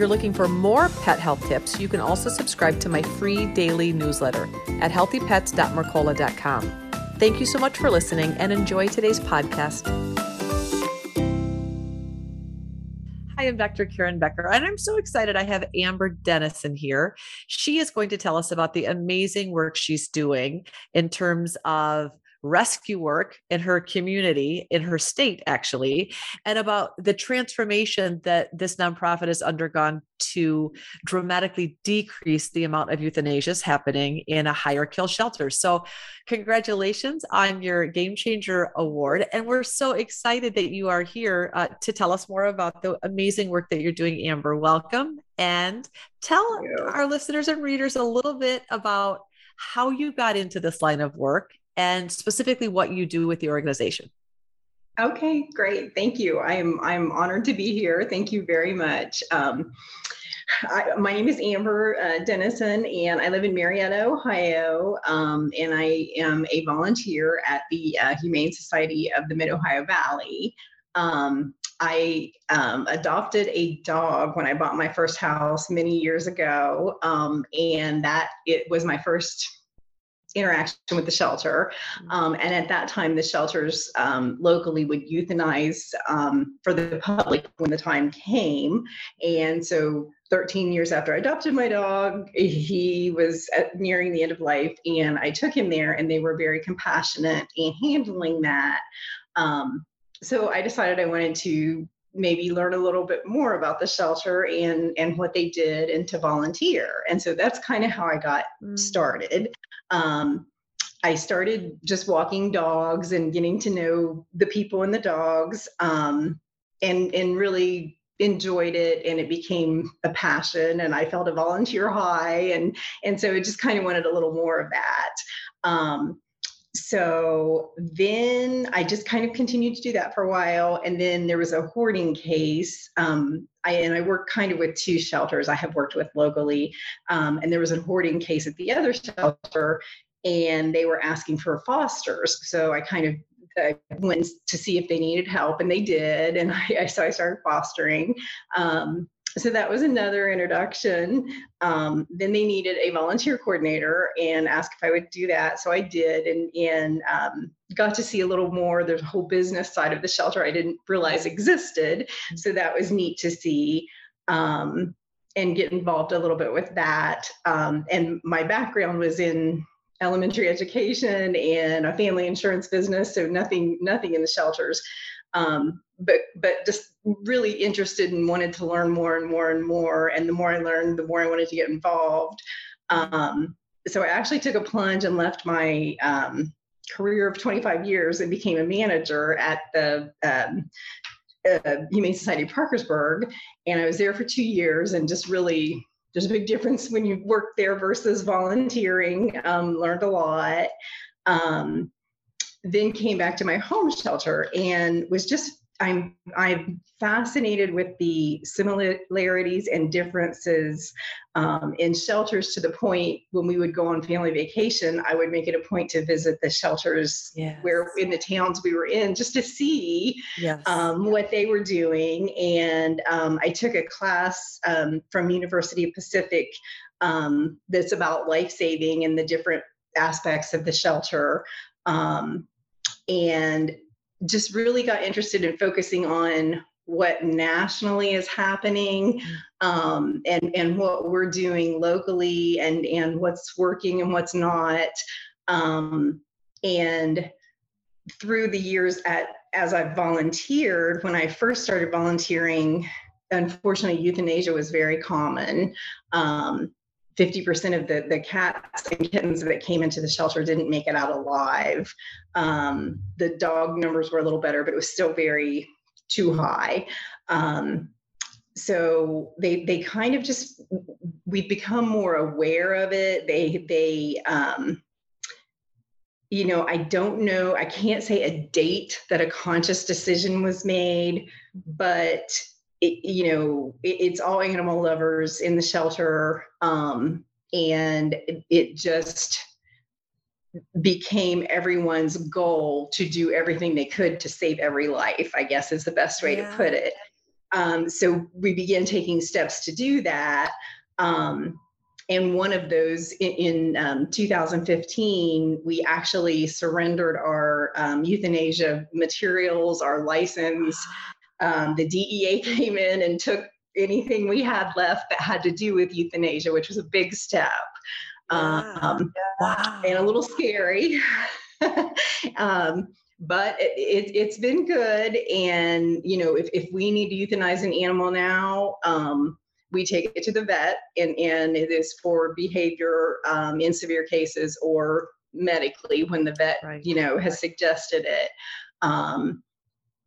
You're looking for more pet health tips, you can also subscribe to my free daily newsletter at healthypets.mercola.com. Thank you so much for listening and enjoy today's podcast. Hi, I'm Dr. Karen Becker, and I'm so excited I have Amber Dennison here. She is going to tell us about the amazing work she's doing in terms of rescue work in her community, in her state, actually, and about the transformation that this nonprofit has undergone to dramatically decrease the amount of euthanasias happening in a higher kill shelter. So, congratulations on your Game Changer Award. And we're so excited that you are here uh, to tell us more about the amazing work that you're doing, Amber. Welcome. And tell our listeners and readers a little bit about how you got into this line of work and specifically what you do with the organization. Okay, great. Thank you. I'm I'm honored to be here. Thank you very much. Um, I, my name is Amber uh, Dennison, and I live in Marietta, Ohio. Um, and I am a volunteer at the uh, Humane Society of the Mid Ohio Valley. Um, I um, adopted a dog when I bought my first house many years ago, um, and that it was my first interaction with the shelter. Mm-hmm. Um, and at that time, the shelters um, locally would euthanize um, for the public when the time came. And so 13 years after I adopted my dog, he was at, nearing the end of life. And I took him there, and they were very compassionate in handling that. Um, so I decided I wanted to maybe learn a little bit more about the shelter and and what they did and to volunteer and so that's kind of how i got mm. started um, I started just walking dogs and getting to know the people and the dogs, um, and and really enjoyed it and it became a passion and I felt a volunteer high and and so it just kind of wanted a little more of that. Um, so then I just kind of continued to do that for a while. And then there was a hoarding case. Um, I, and I work kind of with two shelters I have worked with locally. Um, and there was a hoarding case at the other shelter and they were asking for fosters. So I kind of I went to see if they needed help, and they did. And I, so I started fostering. Um, so that was another introduction. Um, then they needed a volunteer coordinator and asked if I would do that. So I did, and and um, got to see a little more. There's a whole business side of the shelter I didn't realize existed. So that was neat to see. Um, and get involved a little bit with that. Um, and my background was in elementary education and a family insurance business, so nothing nothing in the shelters. Um, but but just really interested and wanted to learn more and more and more. And the more I learned, the more I wanted to get involved. Um, so I actually took a plunge and left my um, career of 25 years and became a manager at the um, uh, Humane Society of Parkersburg. And I was there for two years and just really there's a big difference when you work there versus volunteering. Um, learned a lot. Um, then came back to my home shelter and was just I'm I'm fascinated with the similarities and differences um, in shelters to the point when we would go on family vacation, I would make it a point to visit the shelters yes. where in the towns we were in just to see yes. um, what they were doing. And um, I took a class um, from University of Pacific um, that's about life saving and the different aspects of the shelter. Um, and just really got interested in focusing on what nationally is happening um, and and what we're doing locally and and what's working and what's not. Um, and through the years at as I've volunteered when I first started volunteering unfortunately euthanasia was very common. Um, 50% of the, the cats and kittens that came into the shelter didn't make it out alive. Um, the dog numbers were a little better, but it was still very too high. Um, so they they kind of just we've become more aware of it. They they um, you know, I don't know, I can't say a date that a conscious decision was made, but it, you know, it, it's all animal lovers in the shelter. Um, and it, it just became everyone's goal to do everything they could to save every life, I guess is the best way yeah. to put it. Um, so we began taking steps to do that. Um, and one of those in, in um, 2015, we actually surrendered our um, euthanasia materials, our license. Um, the DEA came in and took anything we had left that had to do with euthanasia, which was a big step. Um, wow. And a little scary. um, but it, has it, been good. And, you know, if, if we need to euthanize an animal now, um, we take it to the vet and, and it is for behavior um, in severe cases or medically when the vet, right. you know, has suggested it.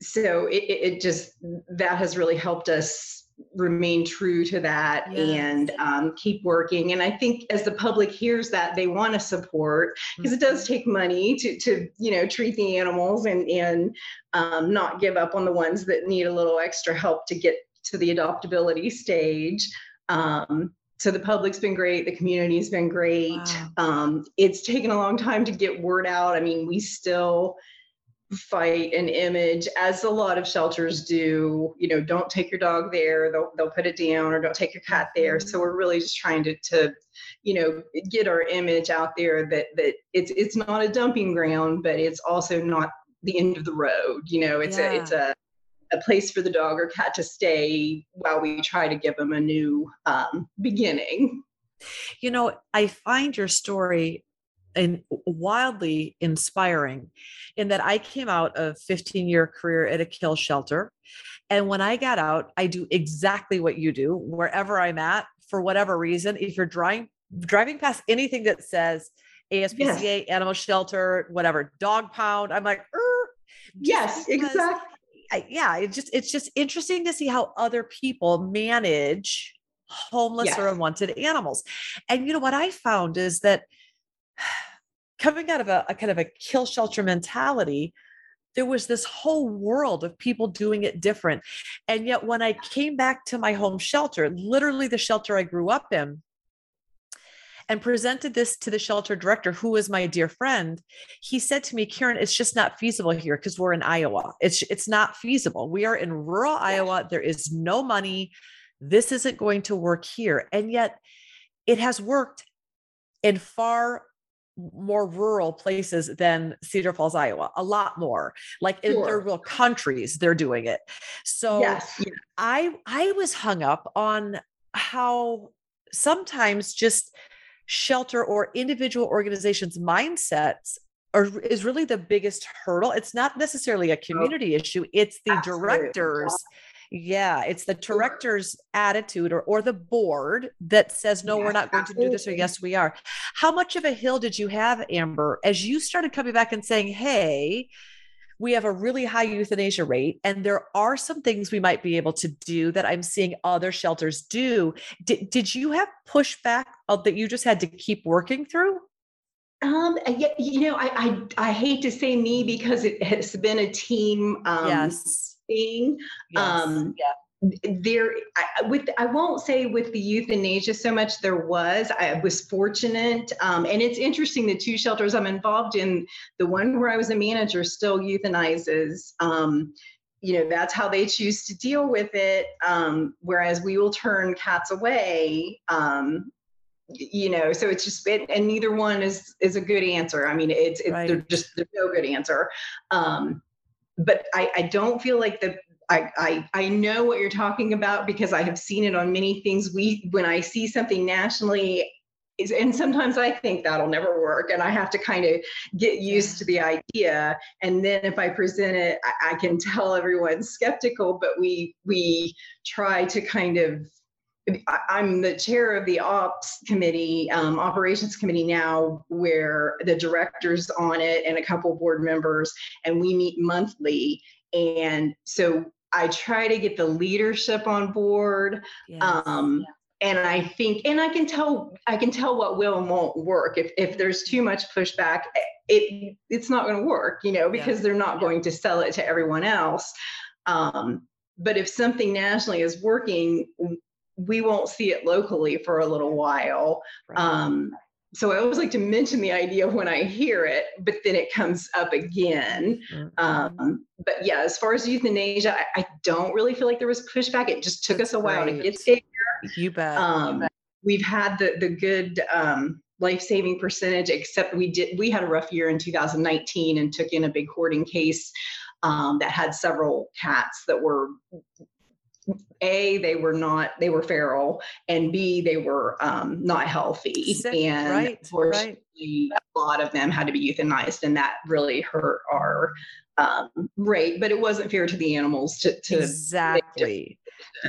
So it, it just, that has really helped us remain true to that yes. and um, keep working. And I think as the public hears that, they want to support because mm-hmm. it does mm-hmm. take money to to you know treat the animals and and um, not give up on the ones that need a little extra help to get to the adoptability stage. Um, so the public's been great the community's been great wow. um, it's taken a long time to get word out i mean we still fight an image as a lot of shelters do you know don't take your dog there they'll, they'll put it down or don't take your cat there so mm-hmm. we're really just trying to, to you know get our image out there that that it's it's not a dumping ground but it's also not the end of the road you know it's yeah. a it's a a place for the dog or cat to stay while we try to give them a new um, beginning you know i find your story and wildly inspiring in that I came out of 15 year career at a kill shelter. And when I got out, I do exactly what you do wherever I'm at for whatever reason. If you're driving driving past anything that says ASPCA, yes. animal shelter, whatever, dog pound, I'm like, er, yes, exactly. I, yeah, it just it's just interesting to see how other people manage homeless yes. or unwanted animals. And you know what I found is that coming out of a, a kind of a kill shelter mentality, there was this whole world of people doing it different. And yet, when I came back to my home shelter, literally the shelter I grew up in, and presented this to the shelter director, who was my dear friend, he said to me, Karen, it's just not feasible here because we're in Iowa. It's it's not feasible. We are in rural Iowa. There is no money. This isn't going to work here. And yet it has worked in far more rural places than Cedar Falls, Iowa, a lot more. Like in third world countries, they're doing it. So yes. I I was hung up on how sometimes just shelter or individual organizations mindsets are, is really the biggest hurdle. It's not necessarily a oh. community oh, issue. It's the absolutely. directors yeah, it's the director's attitude or or the board that says no, yeah, we're not going absolutely. to do this or yes, we are. How much of a hill did you have, Amber, as you started coming back and saying, "Hey, we have a really high euthanasia rate and there are some things we might be able to do that i'm seeing other shelters do did, did you have pushback that you just had to keep working through um, you know, I, I, I hate to say me because it has been a team. Um, yes thing. Yes. Um, yeah there I, with i won't say with the euthanasia so much there was i was fortunate um, and it's interesting the two shelters i'm involved in the one where i was a manager still euthanizes um, you know that's how they choose to deal with it um, whereas we will turn cats away um, you know so it's just it, and neither one is is a good answer i mean it's, it's right. just there's no good answer um, but I, I don't feel like the I, I I know what you're talking about because I have seen it on many things. We when I see something nationally, is, and sometimes I think that'll never work, and I have to kind of get used to the idea. And then if I present it, I, I can tell everyone's skeptical, but we we try to kind of I'm the chair of the ops committee, um, operations committee now, where the directors on it and a couple board members, and we meet monthly. And so I try to get the leadership on board. Yes. Um, and I think, and I can tell, I can tell what will and won't work. If if there's too much pushback, it it's not going to work, you know, because yeah. they're not going to sell it to everyone else. Um, but if something nationally is working, we won't see it locally for a little while. Right. Um, so I always like to mention the idea when I hear it, but then it comes up again. Mm-hmm. Um, but yeah, as far as euthanasia, I, I, don't really feel like there was pushback. It just took That's us a while to get there. You bet. Um, you bet. We've had the the good um, life saving percentage, except we did we had a rough year in 2019 and took in a big hoarding case um, that had several cats that were a they were not they were feral and b they were um, not healthy Sick, and right, unfortunately right. A lot of them had to be euthanized and that really hurt our um, rate but it wasn't fair to the animals to, to exactly.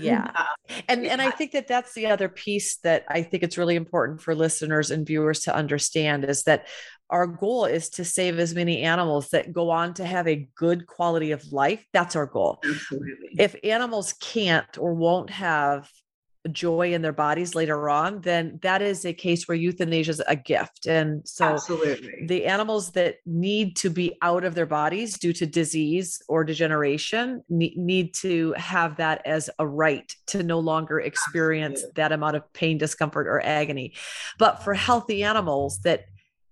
yeah. Uh, and and i think that that's the other piece that i think it's really important for listeners and viewers to understand is that our goal is to save as many animals that go on to have a good quality of life. That's our goal. Absolutely. if animals can't or won't have joy in their bodies later on, then that is a case where euthanasia is a gift. And so Absolutely. the animals that need to be out of their bodies due to disease or degeneration need to have that as a right to no longer experience Absolutely. that amount of pain, discomfort, or agony. But for healthy animals that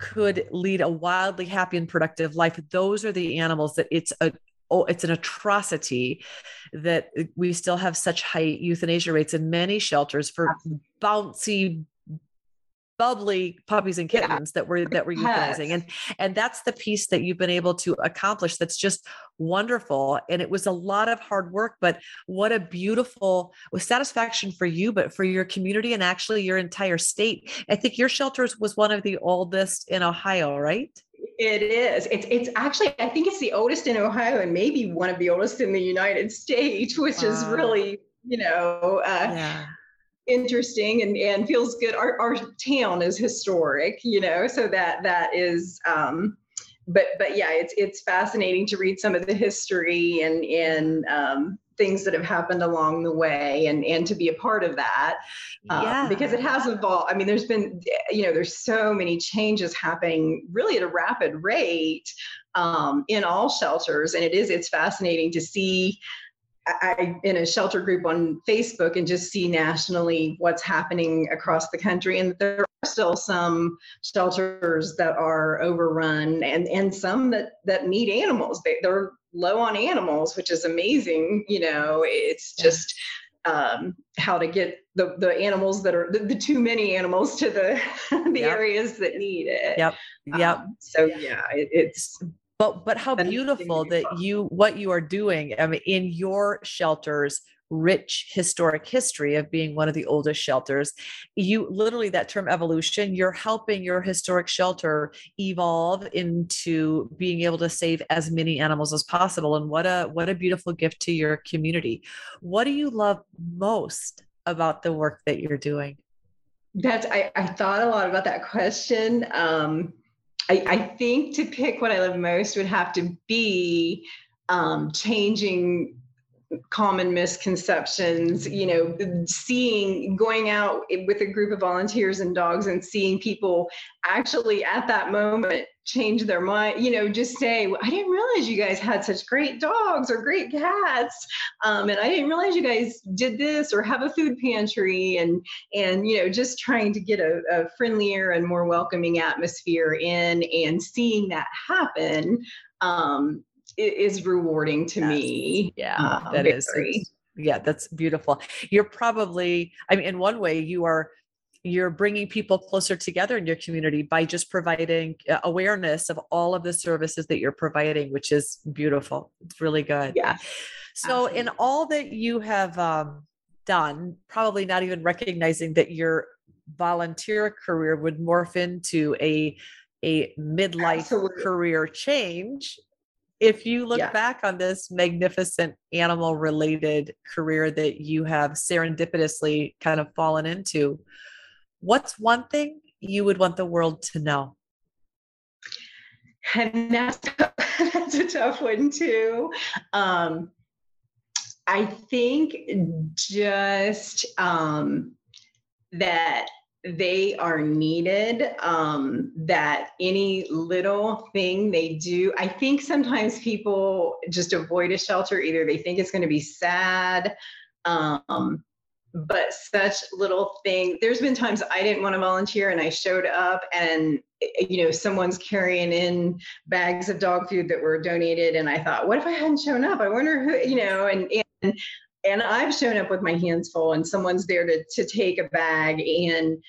could lead a wildly happy and productive life. Those are the animals that it's a oh, it's an atrocity that eh, we still have such high euthanasia rates in many shelters for bouncy bubbly puppies and kittens yeah. that we're that we're yes. euthanizing and and that's the piece that you've been able to accomplish that's just wonderful and it was a lot of hard work but what a beautiful with satisfaction for you but for your community and actually your entire state i think your shelters was one of the oldest in ohio right it is. It's it's actually I think it's the oldest in Ohio and maybe one of the oldest in the United States, which uh, is really you know uh, yeah. Interesting and and feels good. Our our town is historic, you know, so that that is. Um, but but yeah, it's it's fascinating to read some of the history and and um, things that have happened along the way and and to be a part of that um, yeah. because it has evolved i mean there's been you know there's so many changes happening really at a rapid rate um, in all shelters and it is it's fascinating to see I in a shelter group on Facebook and just see nationally what's happening across the country. And there are still some shelters that are overrun and, and some that, that need animals. They, they're low on animals, which is amazing. You know, it's just um, how to get the, the animals that are the, the too many animals to the the yep. areas that need it. Yep. Yep. Um, so yeah, it, it's but but how beautiful that you what you are doing I mean, in your shelters rich historic history of being one of the oldest shelters you literally that term evolution you're helping your historic shelter evolve into being able to save as many animals as possible. And what a what a beautiful gift to your community. What do you love most about the work that you're doing? That's i, I thought a lot about that question um, I, I think to pick what I love most would have to be um, changing common misconceptions you know seeing going out with a group of volunteers and dogs and seeing people actually at that moment change their mind you know just say i didn't realize you guys had such great dogs or great cats um, and i didn't realize you guys did this or have a food pantry and and you know just trying to get a, a friendlier and more welcoming atmosphere in and seeing that happen um, is rewarding to yes. me. Yeah, um, that is. Yeah, that's beautiful. You're probably, I mean, in one way, you are you're bringing people closer together in your community by just providing uh, awareness of all of the services that you're providing which is beautiful it's really good yeah so absolutely. in all that you have um, done probably not even recognizing that your volunteer career would morph into a a midlife absolutely. career change if you look yeah. back on this magnificent animal related career that you have serendipitously kind of fallen into, what's one thing you would want the world to know? And that's, that's a tough one too. Um, I think just um, that they are needed um, that any little thing they do i think sometimes people just avoid a shelter either they think it's going to be sad um, but such little thing there's been times i didn't want to volunteer and i showed up and eh, you know someone's carrying in bags of dog food that were donated and i thought what if i hadn't shown up? I wonder who you know and and and i've shown up with my hands full and someone's there to to take a bag and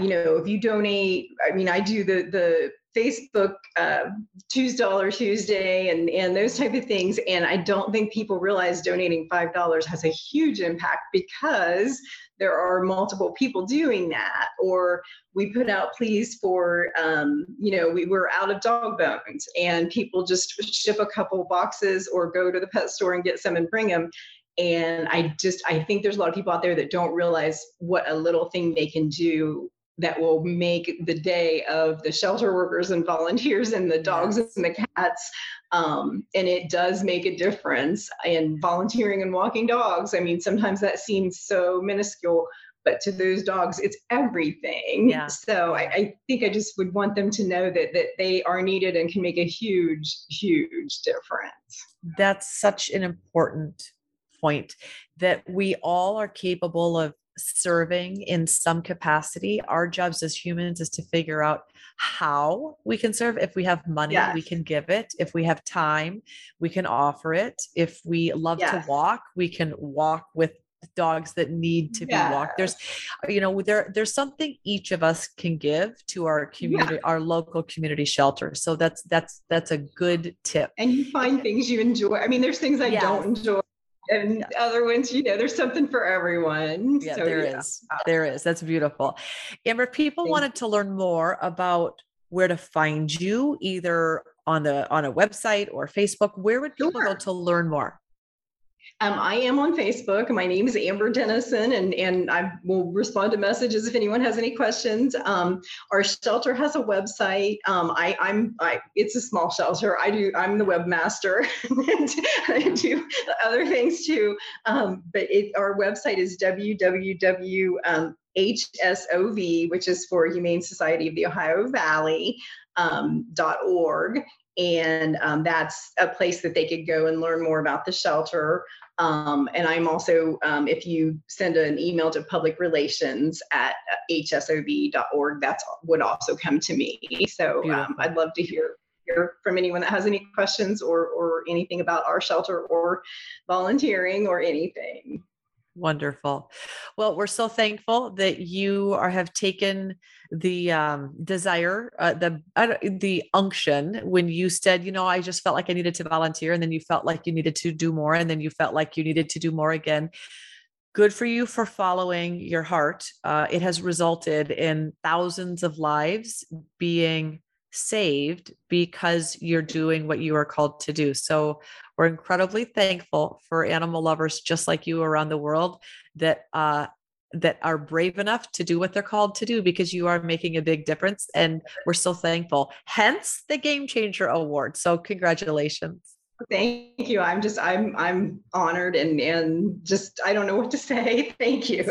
you know if you donate i mean i do the the Facebook uh, Tuesday Dollar Tuesday and and those type of things. And I don't think people realize donating five dollars has a huge impact because there are multiple people doing that. Or we put out pleas for um, you know we were out of dog bones and people just ship a couple boxes or go to the pet store and get some and bring them. And I just I think there's a lot of people out there that don't realize what a little thing they can do that will make the day of the shelter workers and volunteers and the dogs yes. and the cats. Um, and it does make a difference in volunteering and walking dogs. I mean, sometimes that seems so minuscule, but to those dogs, it's everything. Yeah. So I, I think I just would want them to know that that they are needed and can make a huge, huge difference. That's such an important point that we all are capable of serving in some capacity. Our jobs as humans is to figure out how we can serve. If we have money, yes. we can give it. If we have time, we can offer it. If we love yes. to walk, we can walk with dogs that need to be walked there's you know there there's something each of us can give to our community yeah. our local community shelter so that's that's that's a good tip and you find things you enjoy i mean there's things i yes. don't enjoy and yeah. other ones, you know, there's something for everyone. Yeah, so, there yeah. is. There is. That's beautiful. Amber, people Thank wanted to learn more about where to find you, either on the on a website or Facebook. Where would people sure. go to learn more? Um, I am on Facebook. My name is Amber Dennison, and, and I will respond to messages if anyone has any questions. Um, our shelter has a website. Um, I, I'm I, it's a small shelter. I do I'm the webmaster, and I do other things too. Um, but it, our website is www. HSOV, which is for Humane Society of the Ohio Valley, um, .org and um, that's a place that they could go and learn more about the shelter. Um, and I'm also, um, if you send an email to public relations at hsov.org, that's would also come to me. So um, I'd love to hear hear from anyone that has any questions or or anything about our shelter or volunteering or anything. Wonderful. Well, we're so thankful that you are have taken the um, desire, uh, the uh, the unction when you said, you know, I just felt like I needed to volunteer, and then you felt like you needed to do more, and then you felt like you needed to do more again. Good for you for following your heart. Uh, it has resulted in thousands of lives being saved because you're doing what you are called to do. So we're incredibly thankful for animal lovers just like you around the world that uh, that are brave enough to do what they're called to do because you are making a big difference and we're so thankful. Hence the Game Changer Award. So congratulations. Thank you. I'm just I'm I'm honored and and just I don't know what to say. Thank you.